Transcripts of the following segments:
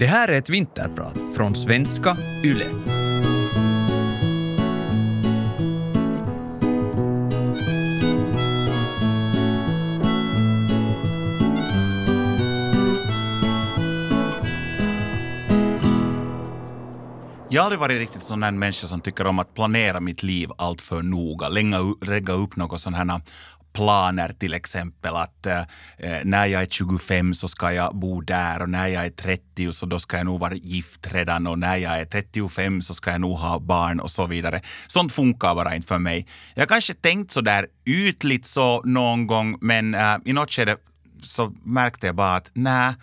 Det här är ett vinterprat från svenska YLE. Jag har aldrig varit riktigt sån där människa som tycker om att planera mitt liv allt för noga. Lägga upp något sån här planer till exempel att eh, när jag är 25 så ska jag bo där och när jag är 30 så då ska jag nog vara gift redan och när jag är 35 så ska jag nog ha barn och så vidare. Sånt funkar bara inte för mig. Jag kanske tänkt så där ytligt så någon gång men eh, i något skede så märkte jag bara att nej,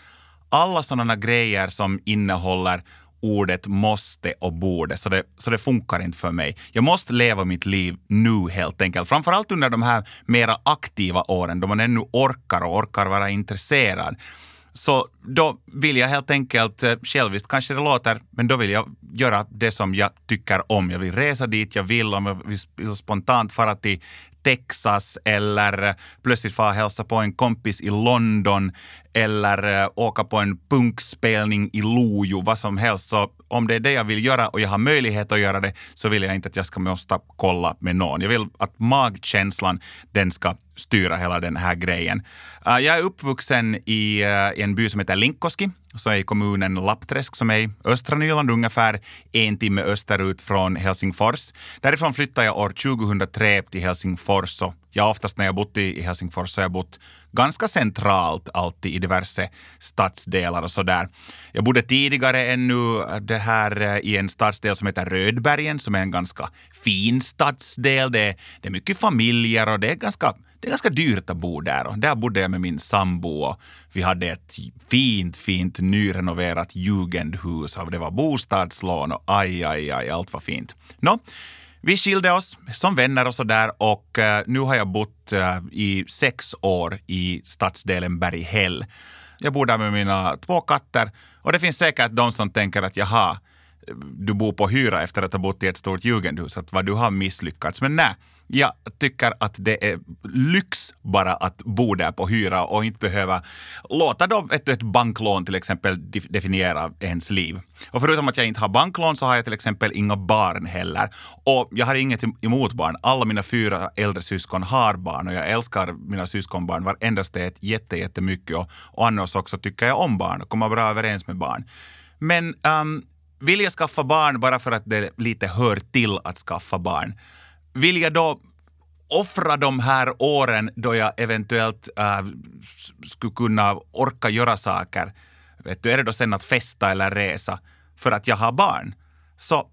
alla sådana grejer som innehåller ordet måste och borde, så det, så det funkar inte för mig. Jag måste leva mitt liv nu helt enkelt. Framförallt under de här mera aktiva åren då man ännu orkar och orkar vara intresserad. Så då vill jag helt enkelt, eh, själviskt kanske det låter, men då vill jag göra det som jag tycker om. Jag vill resa dit jag vill, om jag vill spontant fara till Texas eller eh, plötsligt få hälsa på en kompis i London eller eh, åka på en punkspelning i Lojo, vad som helst. Så om det är det jag vill göra och jag har möjlighet att göra det så vill jag inte att jag ska måste kolla med någon. Jag vill att magkänslan den ska styra hela den här grejen. Uh, jag är uppvuxen i uh, en by som heter Linkkoski, som är i kommunen Lappträsk som är i östra Nyland, ungefär en timme österut från Helsingfors. Därifrån flyttade jag år 2003 till Helsingfors och jag oftast när jag bott i Helsingfors så har jag bott ganska centralt alltid i diverse stadsdelar och sådär. Jag bodde tidigare ännu eh, det här i en stadsdel som heter Rödbergen som är en ganska fin stadsdel. Det är, det är mycket familjer och det är ganska det är ganska dyrt att bo där. Och där bodde jag med min sambo och vi hade ett fint, fint nyrenoverat jugendhus. och Det var bostadslån och aj, aj, aj, allt var fint. Nå, vi skilde oss som vänner och så där och eh, nu har jag bott eh, i sex år i stadsdelen Berghäll. Jag bor där med mina två katter och det finns säkert de som tänker att jaha, du bor på hyra efter att ha bott i ett stort jugendhus, att vad du har misslyckats. Men nej, jag tycker att det är lyx bara att bo där på hyra och inte behöva låta då ett, ett banklån till exempel definiera ens liv. Och förutom att jag inte har banklån så har jag till exempel inga barn heller. Och jag har inget emot barn. Alla mina fyra äldre syskon har barn och jag älskar mina syskonbarn varendast ett jätte, jättemycket och, och annars också tycker jag om barn och kommer bra överens med barn. Men um, vill jag skaffa barn bara för att det lite hör till att skaffa barn? Vill jag då offra de här åren då jag eventuellt äh, skulle kunna orka göra saker, vet du, är det då sen att festa eller resa för att jag har barn? Så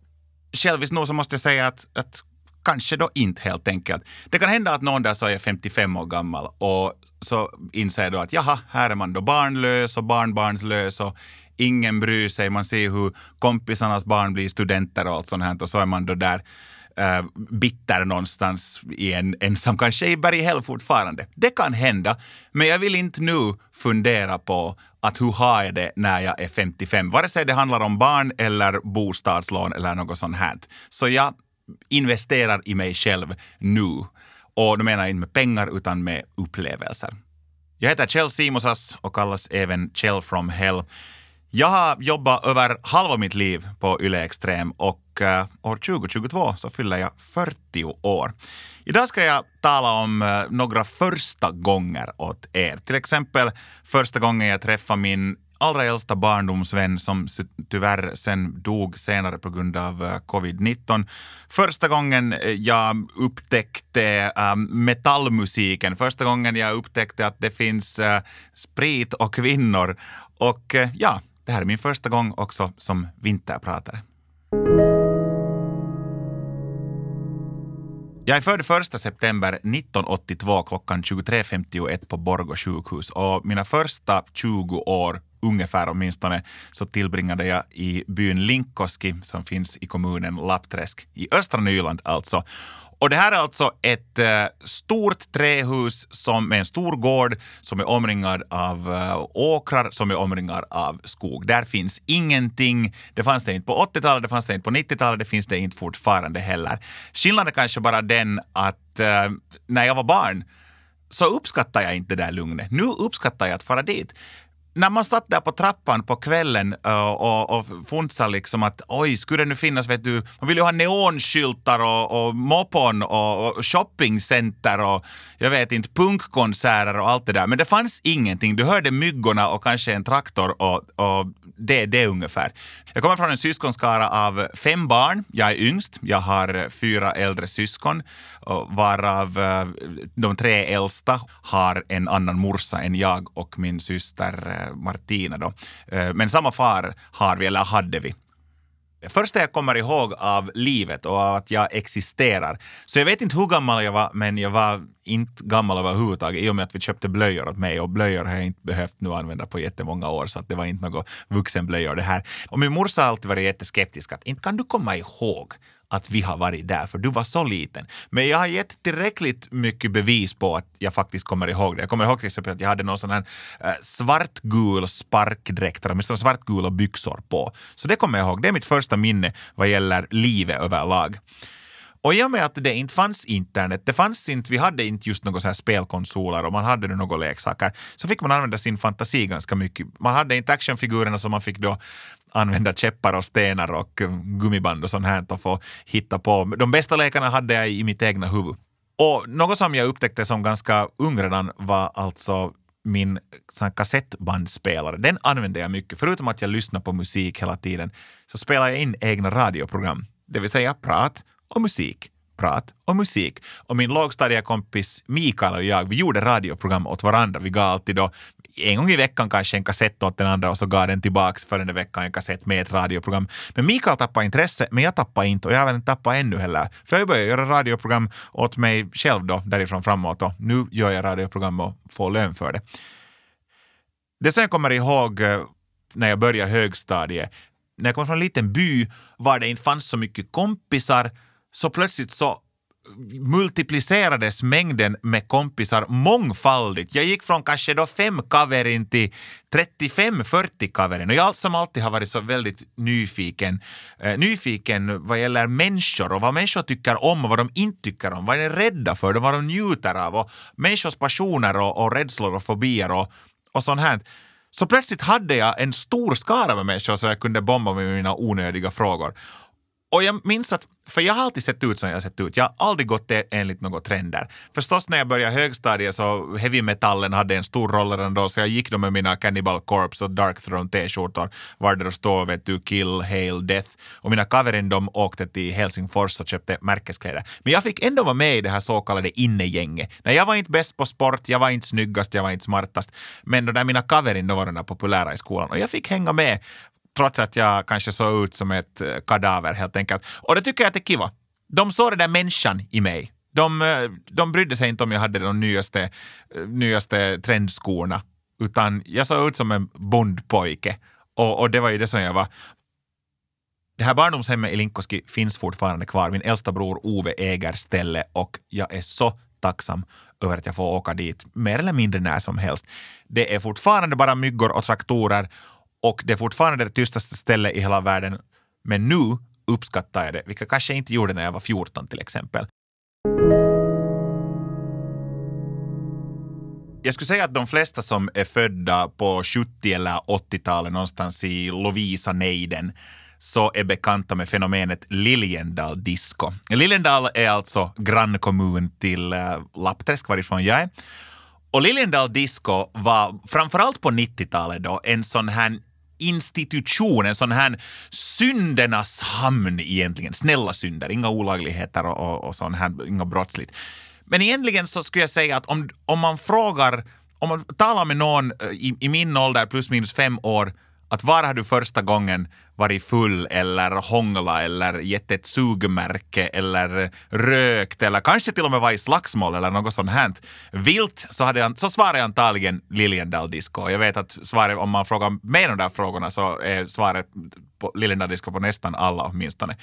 själviskt nog så måste jag säga att, att kanske då inte helt enkelt. Det kan hända att någon där så är 55 år gammal och så inser då att jaha, här är man då barnlös och barnbarnslös och ingen bryr sig. Man ser hur kompisarnas barn blir studenter och allt sånt här och så är man då där äh, bitter någonstans i en ensam, kanske i Berghäll fortfarande. Det kan hända, men jag vill inte nu fundera på att hur har jag det när jag är 55, vare sig det handlar om barn eller bostadslån eller något sånt här. Så jag investerar i mig själv nu. Och då menar jag inte med pengar utan med upplevelser. Jag heter Kjell Simosas och kallas även Kjell from Hell. Jag har jobbat över halva mitt liv på Yle Extrem och och eh, år 2022 så fyller jag 40 år. Idag ska jag tala om eh, några första gånger åt er. Till exempel första gången jag träffade min allra äldsta barndomsvän som tyvärr sen dog senare på grund av eh, covid-19. Första gången jag upptäckte metallmusiken, första gången jag upptäckte att det finns sprit och kvinnor. Och ja, det här är min första gång också som vinterpratare. Jag är född 1 september 1982 klockan 23.51 på Borgå sjukhus och mina första 20 år ungefär åtminstone, så tillbringade jag i byn Linkoski som finns i kommunen Lappträsk i östra Nyland alltså. Och det här är alltså ett äh, stort trähus som, med en stor gård som är omringad av äh, åkrar som är omringad av skog. Där finns ingenting. Det fanns det inte på 80-talet, det fanns det inte på 90-talet, det finns det inte fortfarande heller. Skillnaden är kanske bara den att äh, när jag var barn så uppskattar jag inte det där lugnet. Nu uppskattar jag att fara dit när man satt där på trappan på kvällen uh, och, och liksom att oj, skulle det nu finnas, vet du, man vill ju ha neonskyltar och, och moppon och, och shoppingcenter och jag vet inte, punkkonserter och allt det där. Men det fanns ingenting. Du hörde myggorna och kanske en traktor och, och det, det ungefär. Jag kommer från en syskonskara av fem barn. Jag är yngst. Jag har fyra äldre syskon varav de tre äldsta har en annan morsa än jag och min syster Martina. Då. Eh, men samma far har vi, eller hade vi. Första jag kommer ihåg av livet och av att jag existerar. Så jag vet inte hur gammal jag var, men jag var inte gammal överhuvudtaget i och med att vi köpte blöjor åt mig och blöjor har jag inte behövt nu använda på jättemånga år så att det var inte något vuxenblöjor det här. Och min morsa har alltid varit jätteskeptisk att inte kan du komma ihåg att vi har varit där, för du var så liten. Men jag har gett tillräckligt mycket bevis på att jag faktiskt kommer ihåg det. Jag kommer ihåg till exempel att jag hade någon sån här eh, svartgul sparkdräkt, åtminstone svartgula byxor på. Så det kommer jag ihåg. Det är mitt första minne vad gäller livet överlag. Och i och med att det inte fanns internet, det fanns inte, vi hade inte just några så här spelkonsoler och man hade nu några leksaker, så fick man använda sin fantasi ganska mycket. Man hade inte actionfigurerna som man fick då använda käppar och stenar och um, gummiband och sånt här och få hitta på. De bästa lekarna hade jag i mitt egna huvud. Och något som jag upptäckte som ganska ung redan var alltså min kassettbandspelare. Den använde jag mycket. Förutom att jag lyssnade på musik hela tiden så spelade jag in egna radioprogram. Det vill säga prat och musik prat och musik. Och min lågstadiekompis Mikael och jag, vi gjorde radioprogram åt varandra. Vi gav alltid då en gång i veckan kanske en kassett åt den andra och så gav den tillbaks för den veckan en kassett med ett radioprogram. Men Mikael tappade intresse, men jag tappade inte och jag har inte tappat ännu heller. För jag började göra radioprogram åt mig själv då, därifrån framåt och nu gör jag radioprogram och får lön för det. Det som jag kommer ihåg eh, när jag började högstadiet, när jag kom från en liten by var det inte fanns så mycket kompisar så plötsligt så multiplicerades mängden med kompisar mångfaldigt. Jag gick från kanske då fem kaverin till 35-40 kaverin och jag som alltid har varit så väldigt nyfiken, eh, nyfiken vad gäller människor och vad människor tycker om och vad de inte tycker om, vad de är rädda för, vad de njuter av och människors passioner och, och rädslor och fobier och, och sånt här. Så plötsligt hade jag en stor skara med människor som jag kunde bomba med mina onödiga frågor. Och jag minns att, för jag har alltid sett ut som jag har sett ut. Jag har aldrig gått enligt några trender. Förstås när jag började högstadiet så heavy metallen hade en stor roll redan då, så jag gick då med mina Cannibal Corpse och Dark Throne t-skjortor var det stod vet du, Kill, Hail, Death. Och mina kaverin de åkte till Helsingfors och köpte märkeskläder. Men jag fick ändå vara med i det här så kallade innegänget. Nej, jag var inte bäst på sport, jag var inte snyggast, jag var inte smartast. Men då där mina kaverin då var de populära i skolan och jag fick hänga med trots att jag kanske såg ut som ett eh, kadaver helt enkelt. Och det tycker jag att det är kiva. De såg den där människan i mig. De, eh, de brydde sig inte om jag hade de nyaste, eh, nyaste trendskorna, utan jag såg ut som en bondpojke. Och, och det var ju det som jag var. Det här barndomshemmet i Linkoski finns fortfarande kvar. Min äldsta bror Ove äger stället och jag är så tacksam över att jag får åka dit mer eller mindre när som helst. Det är fortfarande bara myggor och traktorer och det är fortfarande det tystaste stället i hela världen. Men nu uppskattar jag det, vilket jag kanske inte gjorde när jag var 14 till exempel. Jag skulle säga att de flesta som är födda på 70 eller 80-talet någonstans i Lovisa-nejden så är bekanta med fenomenet Liljendal Disco. Liljendal är alltså grannkommun till eh, Lappträsk varifrån jag är. Och Liljendal Disco var framförallt på 90-talet då en sån här institution, en sån här syndernas hamn egentligen. Snälla synder, inga olagligheter och, och, och sån här, inga brottsligt. Men egentligen så skulle jag säga att om, om man frågar, om man talar med någon eh, i, i min ålder plus minus fem år att var har du första gången varit full eller hångla eller gett ett sugmärke eller rökt eller kanske till och med varit i slagsmål eller något sånt här vilt så, hade jag, så svarar jag antagligen Liljendal Disco. Jag vet att svaret, om man frågar mig de där frågorna så är svaret på Liljendal Disco på nästan alla åtminstone.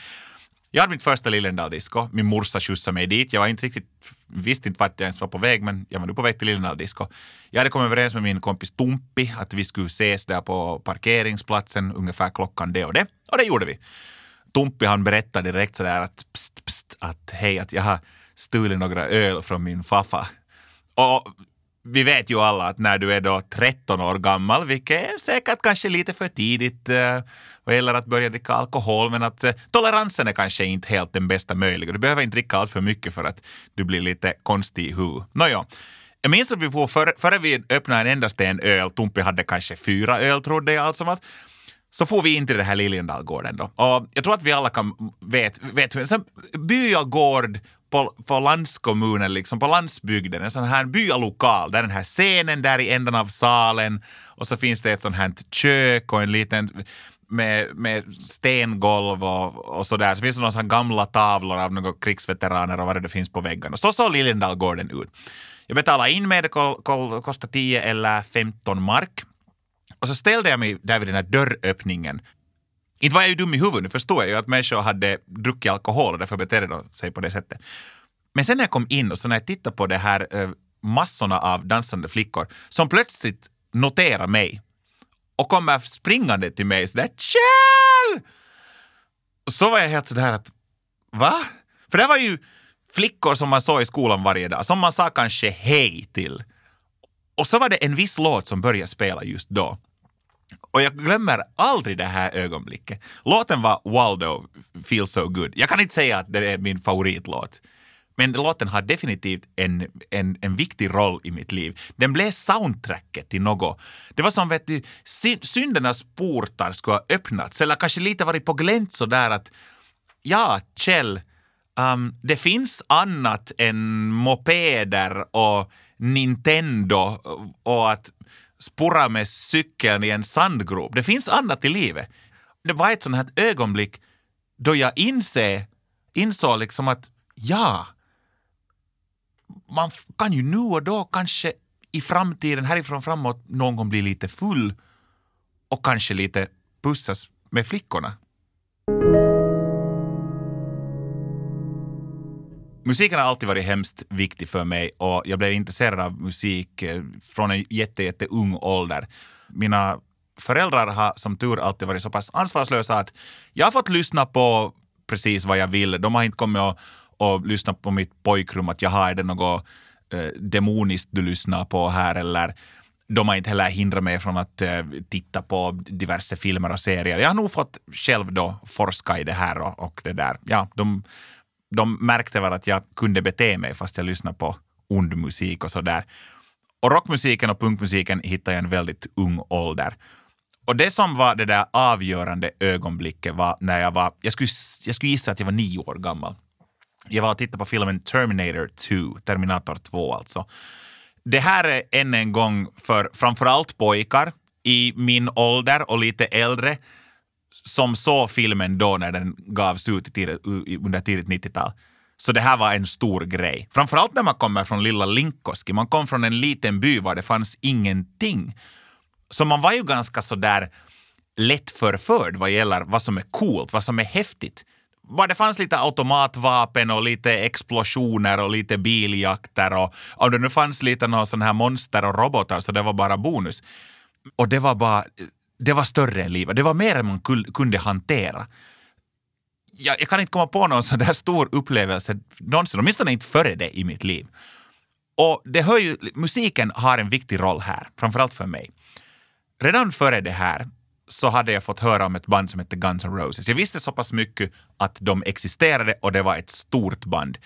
Jag hade mitt första Lillendal Disco. Min morsa skjutsade mig dit. Jag var inte riktigt, visste inte vart jag ens var på väg, men jag var nu på väg till Lillendal Disco. Jag hade kommit överens med min kompis Tumpi att vi skulle ses där på parkeringsplatsen ungefär klockan det och det. Och det gjorde vi. Tumpi han berättade direkt sådär att pst, pst, att hej, att jag har stulit några öl från min faffa. Och vi vet ju alla att när du är då 13 år gammal, vilket är säkert kanske lite för tidigt eh, eller att börja dricka alkohol, men att eh, toleransen är kanske inte helt den bästa möjliga. Du behöver inte dricka allt för mycket för att du blir lite konstig i huvudet. Nåja, jag minns att vi får, före, före vi öppnade en endast en öl, Tumpi hade kanske fyra öl trodde jag alltså att så får vi in till den här Liljendalgården då. Och jag tror att vi alla kan vet, vet hur en byagård på, på landskommunen, liksom på landsbygden, en sån här byalokal där den här scenen där i änden av salen och så finns det ett sånt här kök och en liten med, med stengolv och, och sådär. Så finns det några gamla tavlor av några krigsveteraner och vad det finns på väggarna. Så såg Liljendalgården ut. Jag betalade in med det, kostade 10 eller 15 mark. Och så ställde jag mig där vid den här dörröppningen. Inte var jag ju dum i huvudet, nu förstår jag ju att människor hade druckit alkohol och därför betedde de sig på det sättet. Men sen när jag kom in och så när jag tittade på det här eh, massorna av dansande flickor som plötsligt noterar mig och kommer springande till mig sådär Kjell! Så var jag helt sådär att va? För det var ju flickor som man såg i skolan varje dag, som man sa kanske hej till. Och så var det en viss låt som började spela just då. Och jag glömmer aldrig det här ögonblicket. Låten var Waldo, Feel So Good. Jag kan inte säga att det är min favoritlåt. Men låten har definitivt en, en, en viktig roll i mitt liv. Den blev soundtracket till något. Det var som vet du, syndernas portar skulle ha öppnats eller kanske lite varit på glänt sådär att ja, Kjell, um, det finns annat än mopeder och Nintendo och att spurra med cykeln i en sandgrop. Det finns annat i livet. Det var ett sånt här ögonblick då jag inse, insåg liksom att ja, man kan ju nu och då kanske i framtiden, härifrån framåt, någon gång bli lite full och kanske lite pussas med flickorna. Musiken har alltid varit hemskt viktig för mig och jag blev intresserad av musik eh, från en jätte, jätte ung ålder. Mina föräldrar har som tur alltid varit så pass ansvarslösa att jag har fått lyssna på precis vad jag vill. De har inte kommit och, och lyssna på mitt pojkrum att jaha, är det något eh, demoniskt du lyssnar på här eller de har inte heller hindrat mig från att eh, titta på diverse filmer och serier. Jag har nog fått själv då forska i det här och, och det där. Ja, de de märkte väl att jag kunde bete mig fast jag lyssnade på ond musik och sådär. Och rockmusiken och punkmusiken hittade jag i en väldigt ung ålder. Och det som var det där avgörande ögonblicket var när jag var, jag skulle, jag skulle gissa att jag var nio år gammal. Jag var och tittade på filmen Terminator 2, Terminator 2 alltså. Det här är än en gång för framförallt pojkar i min ålder och lite äldre som såg filmen då när den gavs ut under tidigt 90-tal. Så det här var en stor grej. Framförallt när man kommer från lilla Linkoski. Man kom från en liten by var det fanns ingenting. Så man var ju ganska sådär lätt förförd vad gäller vad som är coolt, vad som är häftigt. Bara det fanns lite automatvapen och lite explosioner och lite biljakter och om det nu fanns lite någon sån här monster och robotar så det var bara bonus. Och det var bara det var större än livet. Det var mer än man kunde hantera. Jag, jag kan inte komma på någon sån där stor upplevelse någonsin, åtminstone inte före det i mitt liv. Och det hör ju, musiken har en viktig roll här, framförallt för mig. Redan före det här så hade jag fått höra om ett band som hette Guns N' Roses. Jag visste så pass mycket att de existerade och det var ett stort band.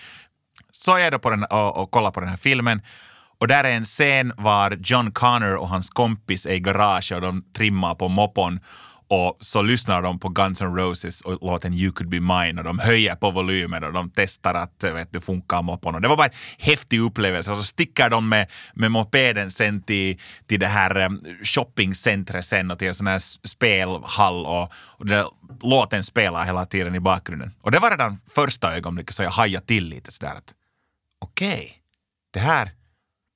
Så jag då på den, och, och kollade på den här filmen och där är en scen var John Connor och hans kompis är i garaget och de trimmar på moppon och så lyssnar de på Guns N' Roses och låten You could be mine och de höjer på volymen och de testar att eh, vet du, funkar moppon. Och det var bara en häftig upplevelse. Och så sticker de med, med mopeden sen till, till det här eh, shoppingcentret sen och till en sån här spelhall och, och det, låten spelar hela tiden i bakgrunden. Och det var redan första ögonblicket så jag hajade till lite sådär att okej, okay, det här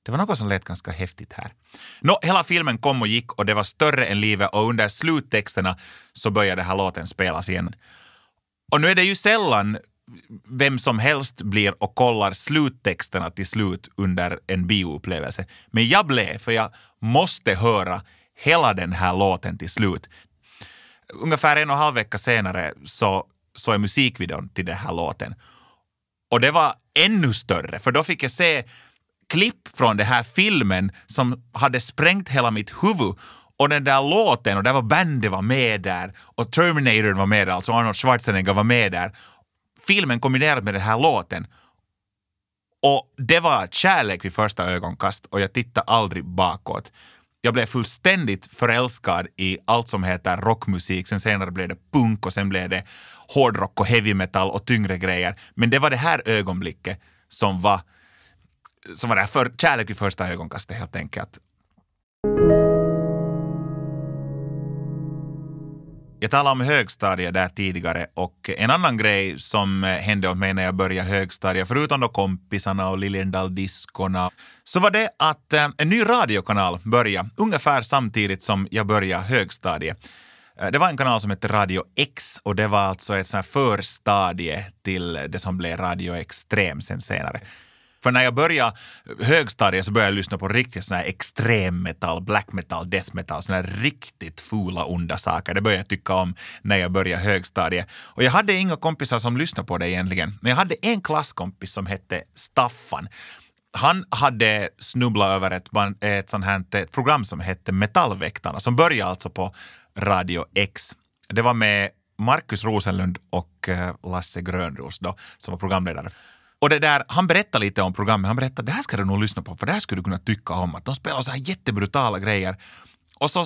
det var något som lät ganska häftigt här. Nå, hela filmen kom och gick och det var större än livet och under sluttexterna så började den här låten spelas igen. Och nu är det ju sällan vem som helst blir och kollar sluttexterna till slut under en bioupplevelse. Men jag blev, för jag måste höra hela den här låten till slut. Ungefär en och en halv vecka senare så så är musikvideon till den här låten. Och det var ännu större, för då fick jag se klipp från den här filmen som hade sprängt hela mitt huvud och den där låten, och där var bandet var med där och Terminator var med där, alltså Arnold Schwarzenegger var med där. Filmen kombinerat med den här låten. Och det var kärlek vid första ögonkast och jag tittade aldrig bakåt. Jag blev fullständigt förälskad i allt som heter rockmusik. Sen senare blev det punk och sen blev det hårdrock och heavy metal och tyngre grejer. Men det var det här ögonblicket som var, så var det för, kärlek vid första ögonkastet helt enkelt. Jag talade om högstadiet där tidigare och en annan grej som hände åt mig när jag började högstadiet, förutom då kompisarna och Liljendal-diskorna, så var det att eh, en ny radiokanal började ungefär samtidigt som jag började högstadiet. Eh, det var en kanal som hette Radio X och det var alltså ett sånt förstadie till det som blev Radio Extrem sen senare. För när jag började högstadiet så började jag lyssna på riktigt sån här extremmetall, black metal, death metal, såna här riktigt fula onda saker. Det började jag tycka om när jag började högstadiet. Och jag hade inga kompisar som lyssnade på det egentligen. Men jag hade en klasskompis som hette Staffan han hade snubblat över ett, ett, sånt här, ett program som hette Metallväktarna som började alltså på Radio X. Det var med Markus Rosenlund och eh, Lasse Grönros då, som var programledare. Och det där, han berättade lite om programmet. Han berättade det här ska du nog lyssna på, för det här skulle du kunna tycka om. Att de spelar så här jättebrutala grejer. Och så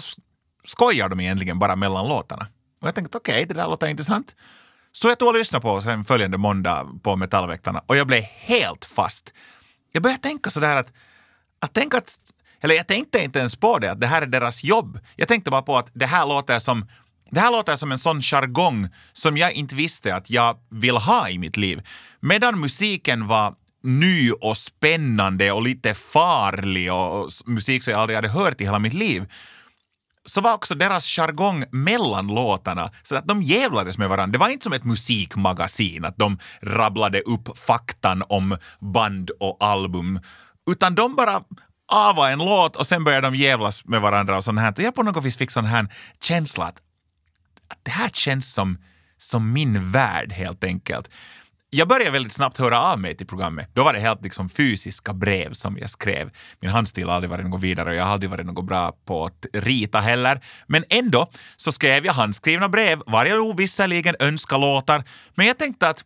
skojar de egentligen bara mellan låtarna. Och jag tänkte okej, okay, det där låter intressant. Så jag tog och lyssnade på sen följande måndag på Metallväktarna och jag blev helt fast. Jag började tänka sådär att, att tänka att, eller jag tänkte inte ens på det, att det här är deras jobb. Jag tänkte bara på att det här låter som det här låter som en sån jargong som jag inte visste att jag vill ha i mitt liv. Medan musiken var ny och spännande och lite farlig och musik som jag aldrig hade hört i hela mitt liv så var också deras jargong mellan låtarna så att de jävlades med varandra. Det var inte som ett musikmagasin, att de rabblade upp faktan om band och album, utan de bara ava en låt och sen började de jävlas med varandra och sånt här. Och jag på något vis fick sån här känsla att att det här känns som, som min värld helt enkelt. Jag började väldigt snabbt höra av mig till programmet. Då var det helt liksom fysiska brev som jag skrev. Min handstil har aldrig varit något vidare och jag har aldrig varit något bra på att rita heller. Men ändå så skrev jag handskrivna brev, varje jag visserligen önskalåtar. Men jag tänkte att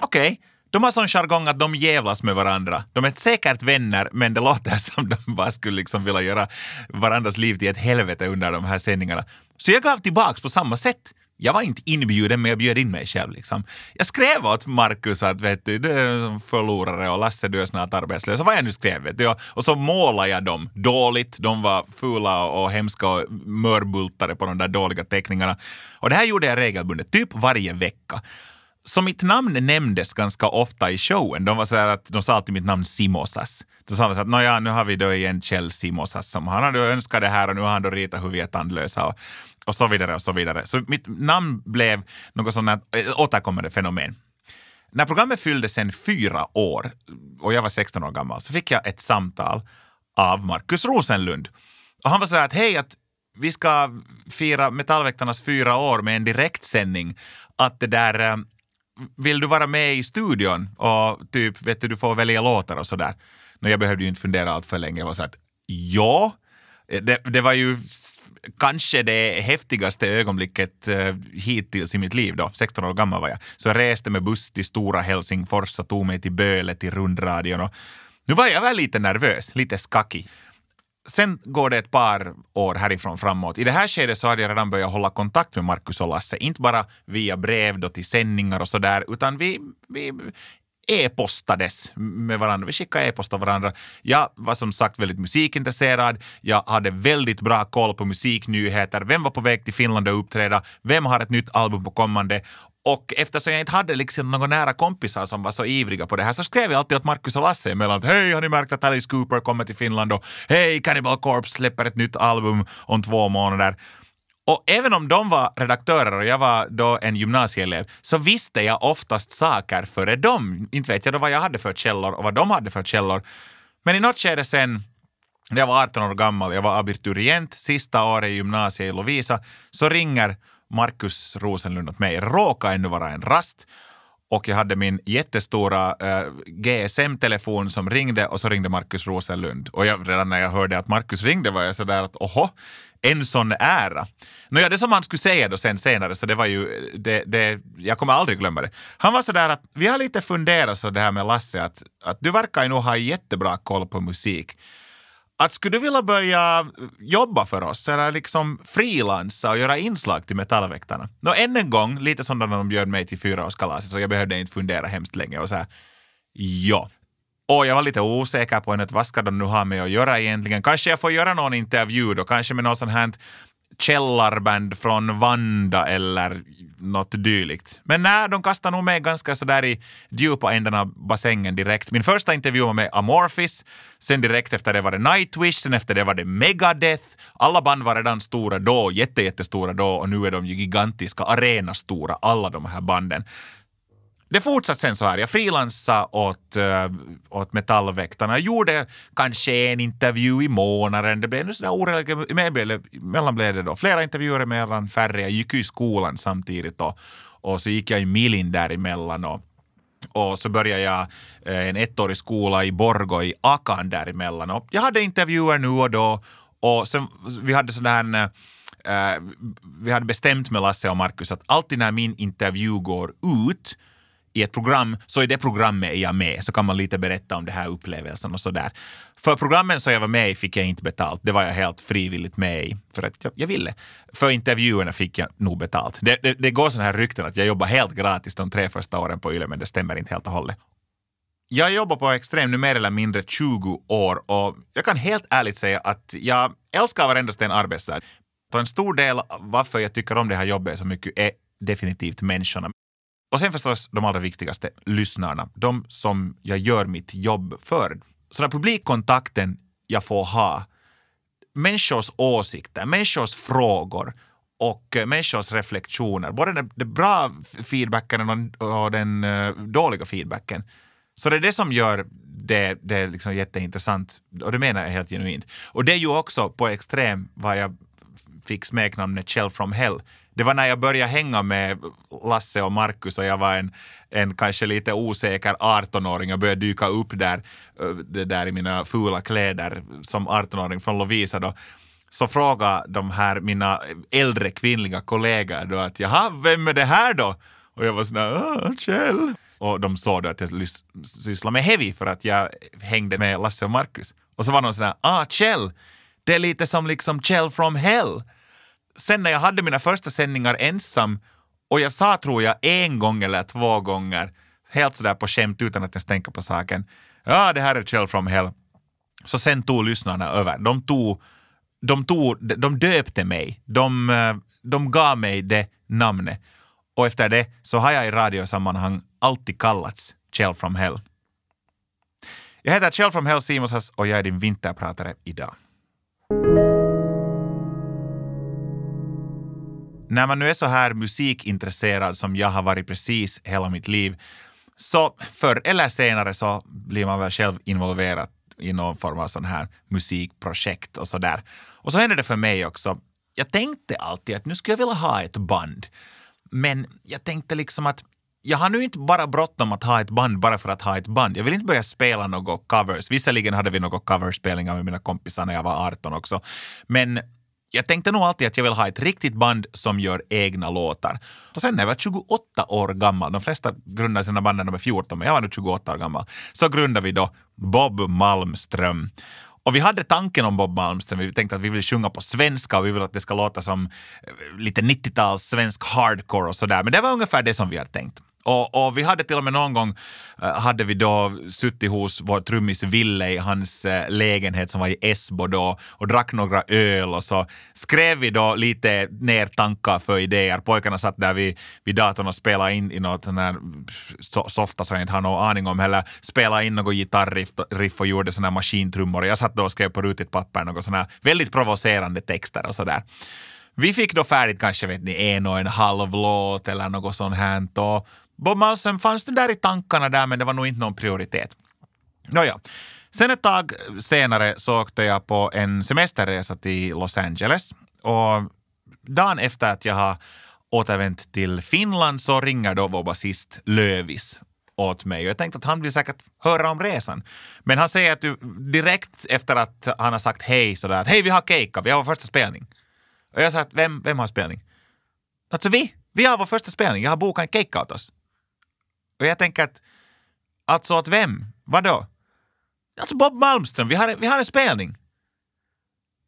okej, okay, de har sån jargong att de jävlas med varandra. De är säkert vänner, men det låter som de bara skulle liksom vilja göra varandras liv till ett helvete under de här sändningarna. Så jag gav tillbaks på samma sätt. Jag var inte inbjuden, men jag bjöd in mig själv. Liksom. Jag skrev åt Markus att vet du, du är en förlorare och Lasse, du är snart arbetslös. Och vad jag nu skrev. Vet du. Och så målade jag dem dåligt. De var fula och hemska och mörbultade på de där dåliga teckningarna. Och det här gjorde jag regelbundet, typ varje vecka. Så mitt namn nämndes ganska ofta i showen. De var så att de sa alltid mitt namn Simosas. Då sa de så att Nåja, nu har vi då igen Kjell Simosas som han hade önskat det här och nu har han då ritat hur vi är tandlösa och, och så vidare och så vidare. Så mitt namn blev något sånt här eh, återkommande fenomen. När programmet fyllde sen fyra år och jag var 16 år gammal så fick jag ett samtal av Markus Rosenlund. Och han var så här att hej, att vi ska fira Metallväktarnas fyra år med en direktsändning. Att det där eh, vill du vara med i studion och typ, vet du, du får välja låtar och sådär. Men jag behövde ju inte fundera allt för länge. Jag var så att ja, eh, det, det var ju kanske det häftigaste ögonblicket eh, hittills i mitt liv då. 16 år gammal var jag. Så jag reste med buss till stora Helsingfors och tog mig till Böle, till rundradion. Och nu var jag väl lite nervös, lite skakig. Sen går det ett par år härifrån framåt. I det här skedet så hade jag redan börjat hålla kontakt med Markus och Lasse. Inte bara via brev då till sändningar och sådär, utan vi, vi e-postades med varandra. Vi skickade e-post av varandra. Jag var som sagt väldigt musikintresserad. Jag hade väldigt bra koll på musiknyheter. Vem var på väg till Finland att uppträda? Vem har ett nytt album på kommande? Och eftersom jag inte hade liksom några nära kompisar som var så ivriga på det här så skrev jag alltid åt Marcus och Lasse emellan hej har ni märkt att Alice Cooper kommer till Finland och hej Cannibal Corpse släpper ett nytt album om två månader. Och även om de var redaktörer och jag var då en gymnasieelev så visste jag oftast saker före dem. Inte vet jag då vad jag hade för källor och vad de hade för källor. Men i något skede sen när jag var 18 år gammal, jag var abiturient, sista året i gymnasiet i Lovisa, så ringer Markus Rosenlund åt mig. råkar ännu vara en rast och jag hade min jättestora eh, GSM-telefon som ringde och så ringde Markus Rosenlund. Och jag, redan när jag hörde att Markus ringde var jag sådär att oho, en sån ära. Nåja, det som han skulle säga då sen senare, så det var ju, det, det, jag kommer aldrig glömma det. Han var sådär att vi har lite funderat så det här med Lasse, att, att du verkar ju nog ha jättebra koll på musik att skulle du vilja börja jobba för oss eller liksom frilansa och göra inslag till Metallväktarna? Nå, än en gång, lite som när de bjöd mig till fyraårskalaset så jag behövde inte fundera hemskt länge och så här, ja. Och jag var lite osäker på henne, vad ska de nu ha med att göra egentligen? Kanske jag får göra någon intervju då, kanske med någon sån här källarband från Vanda eller något dylikt. Men nej, de kastar nog mig ganska sådär i djupa änden av bassängen direkt. Min första intervju var med Amorphis, sen direkt efter det var det Nightwish, sen efter det var det Megadeth. Alla band var redan stora då, jättestora då och nu är de ju gigantiska, arenastora, alla de här banden det fortsatte sen så här. Jag frilansade åt, äh, åt Metallväktarna. Jag gjorde kanske en intervju i månaden. Det blev sådär oregelbundet. Mellan blev det då flera intervjuer emellan, färre. Jag gick ju i skolan samtidigt och, och så gick jag i Milin däremellan. Och, och så började jag eh, en ettårig skola i Borgå i Akan däremellan. Och jag hade intervjuer nu och då. Och sen, vi hade sån här äh, vi hade bestämt med Lasse och Markus att alltid när min intervju går ut i ett program, så i det programmet är jag med, så kan man lite berätta om det här upplevelsen och sådär. För programmen som jag var med i fick jag inte betalt, det var jag helt frivilligt med i, för att jag, jag ville. För intervjuerna fick jag nog betalt. Det, det, det går sådana här rykten att jag jobbar helt gratis de tre första åren på YLE, men det stämmer inte helt och hållet. Jag jobbar på Extrem nu mer eller mindre 20 år och jag kan helt ärligt säga att jag älskar varenda sten arbetsdag. En stor del varför jag tycker om det här jobbet så mycket är definitivt människorna. Och sen förstås de allra viktigaste, lyssnarna. De som jag gör mitt jobb för. Så den publikkontakten jag får ha, människors åsikter, människors frågor och eh, människors reflektioner, både den, den bra feedbacken och den eh, dåliga feedbacken. Så det är det som gör det, det är liksom jätteintressant och det menar jag helt genuint. Och det är ju också på extrem vad jag fick smeknamnet Shell from Hell det var när jag började hänga med Lasse och Markus och jag var en, en kanske lite osäker 18-åring och började dyka upp där, eh, det där i mina fula kläder som 18-åring från Lovisa då så frågade de här mina äldre kvinnliga kollegor då att jaha, vem är det här då? Och jag var sådär, ah, Kjell. Och de såg då att jag sysslade med heavy för att jag hängde med Lasse och Markus. Och så var de sådär, ah, Kjell, det är lite som liksom Kjell from hell sen när jag hade mina första sändningar ensam och jag sa, tror jag, en gång eller två gånger, helt sådär på skämt utan att ens tänka på saken, ja, det här är Chill from Hell. Så sen tog lyssnarna över. De tog, de tog, de döpte mig. De, eh, de gav mig det namnet. Och efter det så har jag i radiosammanhang alltid kallats Chill from Hell. Jag heter Chill from Hell Simonsas och jag är din vinterpratare idag. När man nu är så här musikintresserad som jag har varit precis hela mitt liv, så förr eller senare så blir man väl själv involverad i någon form av sån här musikprojekt och så där. Och så hände det för mig också. Jag tänkte alltid att nu skulle jag vilja ha ett band. Men jag tänkte liksom att jag har nu inte bara bråttom att ha ett band bara för att ha ett band. Jag vill inte börja spela några covers. Visserligen hade vi några coverspelningar med mina kompisar när jag var 18 också. Men jag tänkte nog alltid att jag vill ha ett riktigt band som gör egna låtar. Och sen när jag var 28 år gammal, de flesta grundar sina band när de är 14, men jag var nu 28 år gammal, så grundade vi då Bob Malmström. Och vi hade tanken om Bob Malmström, vi tänkte att vi vill sjunga på svenska och vi vill att det ska låta som eh, lite 90-tals svensk hardcore och sådär. Men det var ungefär det som vi hade tänkt. Och, och, vi hade till och med någon gång, eh, hade vi då suttit hos vår trummis Ville i hans eh, lägenhet som var i Esbo då och drack några öl och så skrev vi då lite ner tankar för idéer. Pojkarna satt där vid, vid datorn och spelade in i något sån här softa som jag inte har någon aning om heller, spelade in något gitarriff och gjorde såna här maskintrummor. Jag satt då och skrev på rutigt papper något såna här väldigt provocerande texter och sådär. Vi fick då färdigt kanske vet ni, en och en halv låt eller något sånt här. Och Bob Malsen fanns det där i tankarna där, men det var nog inte någon prioritet. Nåja. Sen ett tag senare så åkte jag på en semesterresa till Los Angeles och dagen efter att jag har återvänt till Finland så ringer då vår basist Lövis åt mig. Och jag tänkte att han vill säkert höra om resan. Men han säger att du, direkt efter att han har sagt hej sådär att hej vi har keikka, vi har vår första spelning. Och jag sa att vem, vem har spelning? Alltså vi, vi har vår första spelning, jag har bokat en keikka åt oss. Och jag tänker att, alltså åt vem? Vadå? Alltså Bob Malmström, vi har, vi har en spelning.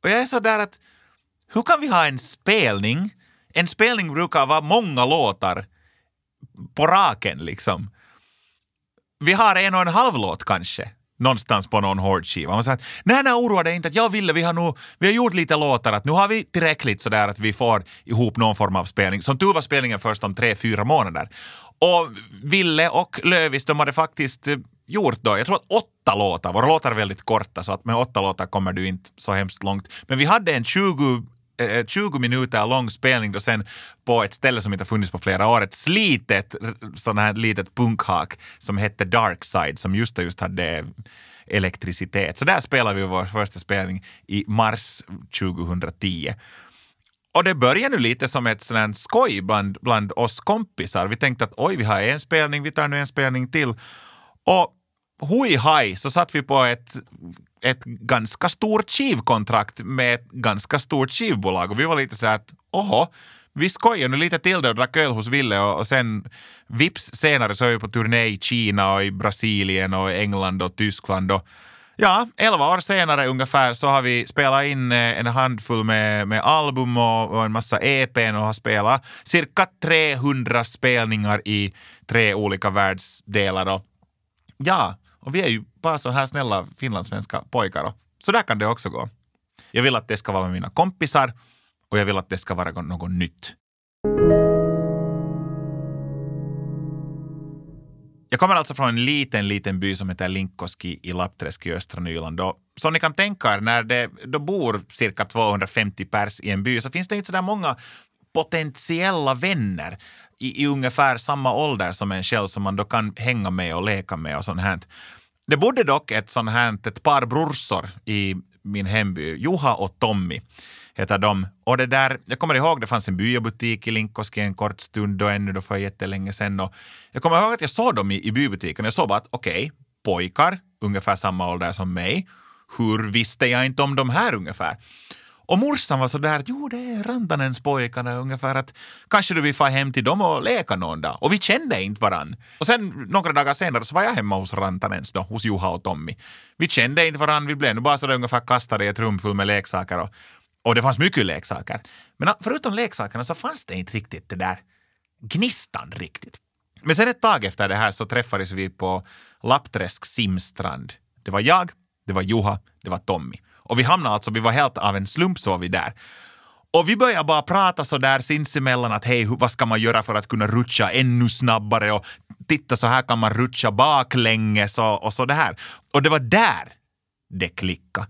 Och jag är så där att, hur kan vi ha en spelning? En spelning brukar vara många låtar på raken liksom. Vi har en och en halv låt kanske någonstans på någon hårdskiva. Man säger att nej, nej, oroa dig inte, att jag ville, vi har nu, vi har gjort lite låtar, att nu har vi tillräckligt sådär att vi får ihop någon form av spelning. Som tur var spelningen först om tre, fyra månader. Och Ville och Lövis, de hade faktiskt eh, gjort då, jag tror att åtta låtar, våra låtar är väldigt korta så att med åtta låtar kommer du inte så hemskt långt. Men vi hade en 20 20 eh, minuter lång spelning då sen på ett ställe som inte funnits på flera år, ett slitet sån här litet punkhak som hette Darkside som just just hade elektricitet. Så där spelade vi vår första spelning i mars 2010. Och det började nu lite som ett sånt skoj bland, bland oss kompisar. Vi tänkte att oj, vi har en spelning, vi tar nu en spelning till. Och hui haj så satt vi på ett, ett ganska stort skivkontrakt med ett ganska stort skivbolag och vi var lite så här att oho, vi skojade nu lite till det och drack öl hos Ville och, och sen vips senare så är vi på turné i Kina och i Brasilien och England och Tyskland och Ja, elva år senare ungefär så har vi spelat in eh, en handfull med, med album och, och en massa EPn och har spelat cirka 300 spelningar i tre olika världsdelar. Och ja, och vi är ju bara så här snälla finlandssvenska pojkar. Och så där kan det också gå. Jag vill att det ska vara med mina kompisar och jag vill att det ska vara något nytt. Jag kommer alltså från en liten, liten by som heter Linkoski i Lappträsk i östra Nyland. Och som ni kan tänka er, när det då bor cirka 250 pers i en by så finns det inte så där många potentiella vänner i, i ungefär samma ålder som en själv som man då kan hänga med och leka med och sånt här. Det bodde dock ett sånt här, ett par brorsor i min hemby, Juha och Tommy heter de. Och det där, jag kommer ihåg det fanns en byabutik i Linkoski en kort stund och ännu då för jättelänge sedan. Och jag kommer ihåg att jag såg dem i, i bybutiken. Jag såg bara att okej, okay, pojkar, ungefär samma ålder som mig. Hur visste jag inte om de här ungefär? Och morsan var så där att jo, det är Rantanens pojkarna ungefär att kanske du vill få hem till dem och leka någon dag. Och vi kände inte varann. Och sen några dagar senare så var jag hemma hos Rantanens då, hos Juha och Tommy. Vi kände inte varann, vi blev nu bara så där ungefär kastade i ett rum fullt med leksaker och, och det fanns mycket leksaker. Men ah, förutom leksakerna så fanns det inte riktigt det där gnistan riktigt. Men sen ett tag efter det här så träffades vi på Lappträsk simstrand. Det var jag, det var Juha, det var Tommy. Och vi hamnade alltså, vi var helt av en slump så var vi där. Och vi började bara prata så där sinsemellan att hej, vad ska man göra för att kunna rutscha ännu snabbare och titta så här kan man rutscha baklänges och, och så det här. Och det var där det klickade.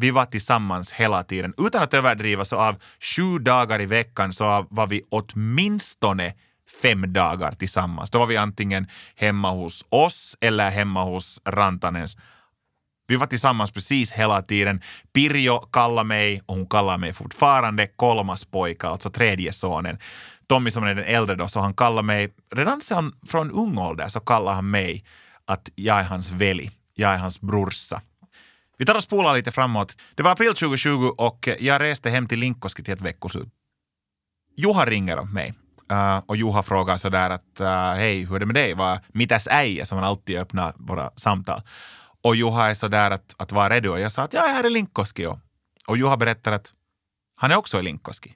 Vi var tillsammans hela tiden. Utan att överdriva så av sju dagar i veckan så var vi åtminstone fem dagar tillsammans. Då var vi antingen hemma hos oss eller hemma hos Rantanens. Vi var tillsammans precis hela tiden. Pirjo kallade mig, och hon kallar mig fortfarande, kolmas pojka, alltså tredje sonen. Tommy som är den äldre då, så han kallar mig, redan sedan från ung ålder så kallar han mig att jag är hans väli, jag är hans brorsa. Vi tar och spolar lite framåt. Det var april 2020 och jag reste hem till Linkoski till ett veckoslut. Juha ringer om mig uh, och Juha frågar sådär att uh, hej, hur är det med dig? Vad, mitäs äje? Som han alltid öppnar våra samtal. Och Juha är sådär att, att vara redo. Och jag sa att jag är här i Linkoski. Och, och Juha berättar att han är också i Linkoski.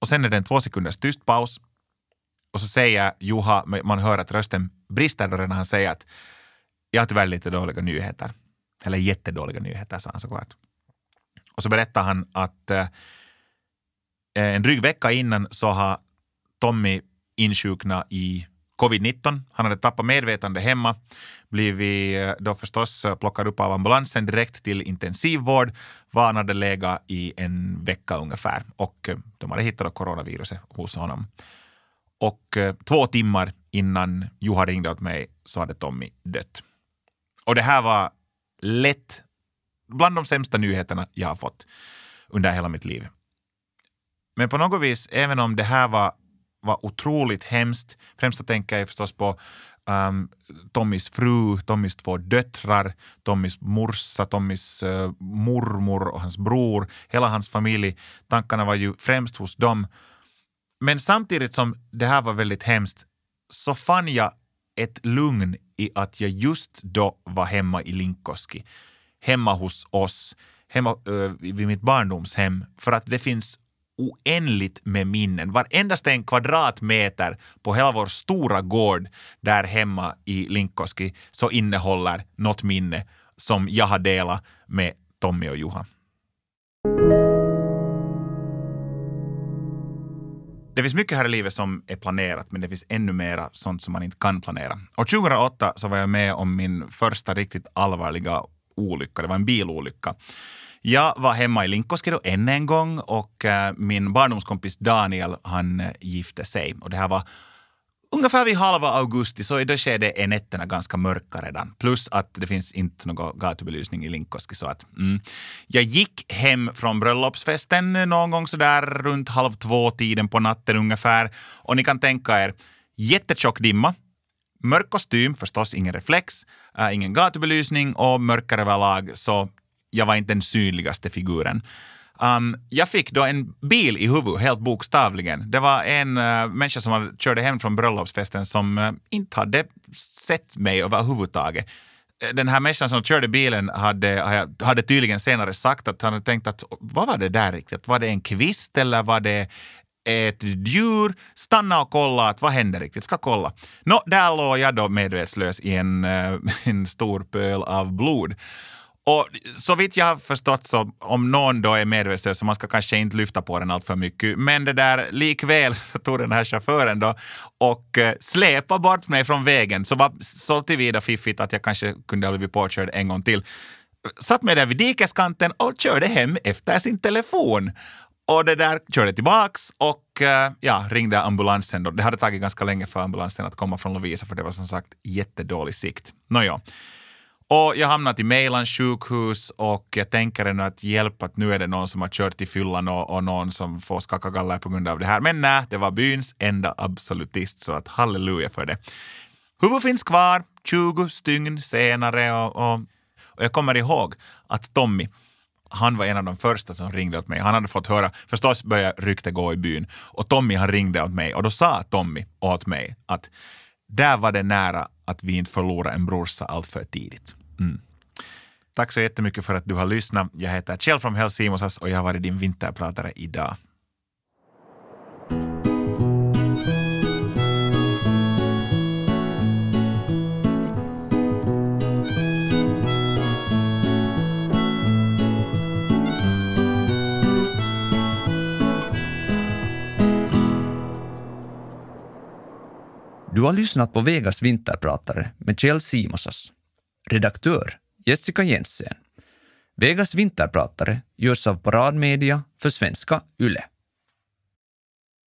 Och sen är det en två sekunders tyst paus. Och så säger Juha, man hör att rösten brister då när han säger att jag har tyvärr lite dåliga nyheter. Eller jättedåliga nyheter, sa han såklart. Och så berättar han att eh, en dryg vecka innan så har Tommy insjuknat i covid-19. Han hade tappat medvetande hemma, blivit eh, då förstås eh, plockad upp av ambulansen direkt till intensivvård. Var han hade legat i en vecka ungefär och eh, de hade hittat coronaviruset hos honom. Och två timmar innan Juha ringde åt mig så hade Tommy dött. Och det här var lätt bland de sämsta nyheterna jag har fått under hela mitt liv. Men på något vis, även om det här var, var otroligt hemskt, främst så tänker jag förstås på um, Tommys fru, Tommys två döttrar, Tommys morsa, Tommys uh, mormor och hans bror, hela hans familj. Tankarna var ju främst hos dem. Men samtidigt som det här var väldigt hemskt så fann jag ett lugn i att jag just då var hemma i Linkoski, hemma hos oss, hemma uh, vid mitt barndomshem, för att det finns oändligt med minnen. Varendaste en kvadratmeter på hela vår stora gård där hemma i Linkoski så innehåller något minne som jag har delat med Tommy och Juha. Det finns mycket här i livet som är planerat, men det finns ännu mera sånt som man inte kan planera. Och 2008 så var jag med om min första riktigt allvarliga olycka. Det var en bilolycka. Jag var hemma i Linkoski då än en gång och eh, min barndomskompis Daniel han eh, gifte sig. Och det här var ungefär vid halva augusti, så i det skedet är nätterna ganska mörka redan. Plus att det finns inte någon gatubelysning i Linkoski. Så att, mm. Jag gick hem från bröllopsfesten någon gång sådär runt halv två-tiden på natten ungefär. Och ni kan tänka er, jättetjock dimma, mörk kostym, förstås ingen reflex, äh, ingen gatubelysning och mörkare överlag. Så jag var inte den synligaste figuren. Um, jag fick då en bil i huvudet, helt bokstavligen. Det var en uh, människa som hade, körde hem från bröllopsfesten som uh, inte hade sett mig överhuvudtaget. Eh, den här människan som körde bilen hade, hade tydligen senare sagt att han hade tänkt att vad var det där riktigt? Var det en kvist eller var det ett djur? Stanna och kolla att vad händer riktigt? Ska kolla. Nå, där låg jag då medvetslös i en, uh, en stor pöl av blod. Och så vitt jag har förstått så om någon då är medvetslös så man ska kanske inte lyfta på den allt för mycket. Men det där likväl så tog den här chauffören då och eh, släpade bort mig från vägen. Så var så tillvida fiffigt att jag kanske kunde ha blivit påkörd en gång till. Satt mig där vid dikeskanten och körde hem efter sin telefon. Och det där körde tillbaks och eh, ja, ringde ambulansen. Då. Det hade tagit ganska länge för ambulansen att komma från Lovisa för det var som sagt jättedålig sikt. Nåja. Och jag hamnat i Mejlans sjukhus och jag tänker ännu att hjälp att nu är det någon som har kört i fyllan och, och någon som får skaka galler på grund av det här. Men nej, det var byns enda absolutist så att halleluja för det. Huvud finns kvar 20 stygn senare och, och, och jag kommer ihåg att Tommy, han var en av de första som ringde åt mig. Han hade fått höra, förstås började rykte gå i byn och Tommy han ringde åt mig och då sa Tommy åt mig att där var det nära att vi inte förlorade en brorsa allt för tidigt. Mm. Tack så jättemycket för att du har lyssnat. Jag heter Kjell från Helsimosas och jag har varit din vinterpratare idag. Du har lyssnat på Vegas vinterpratare med Kjell Simosas. Redaktör Jessica Jensen. Vegas vinterpratare görs av Paradmedia för svenska YLE.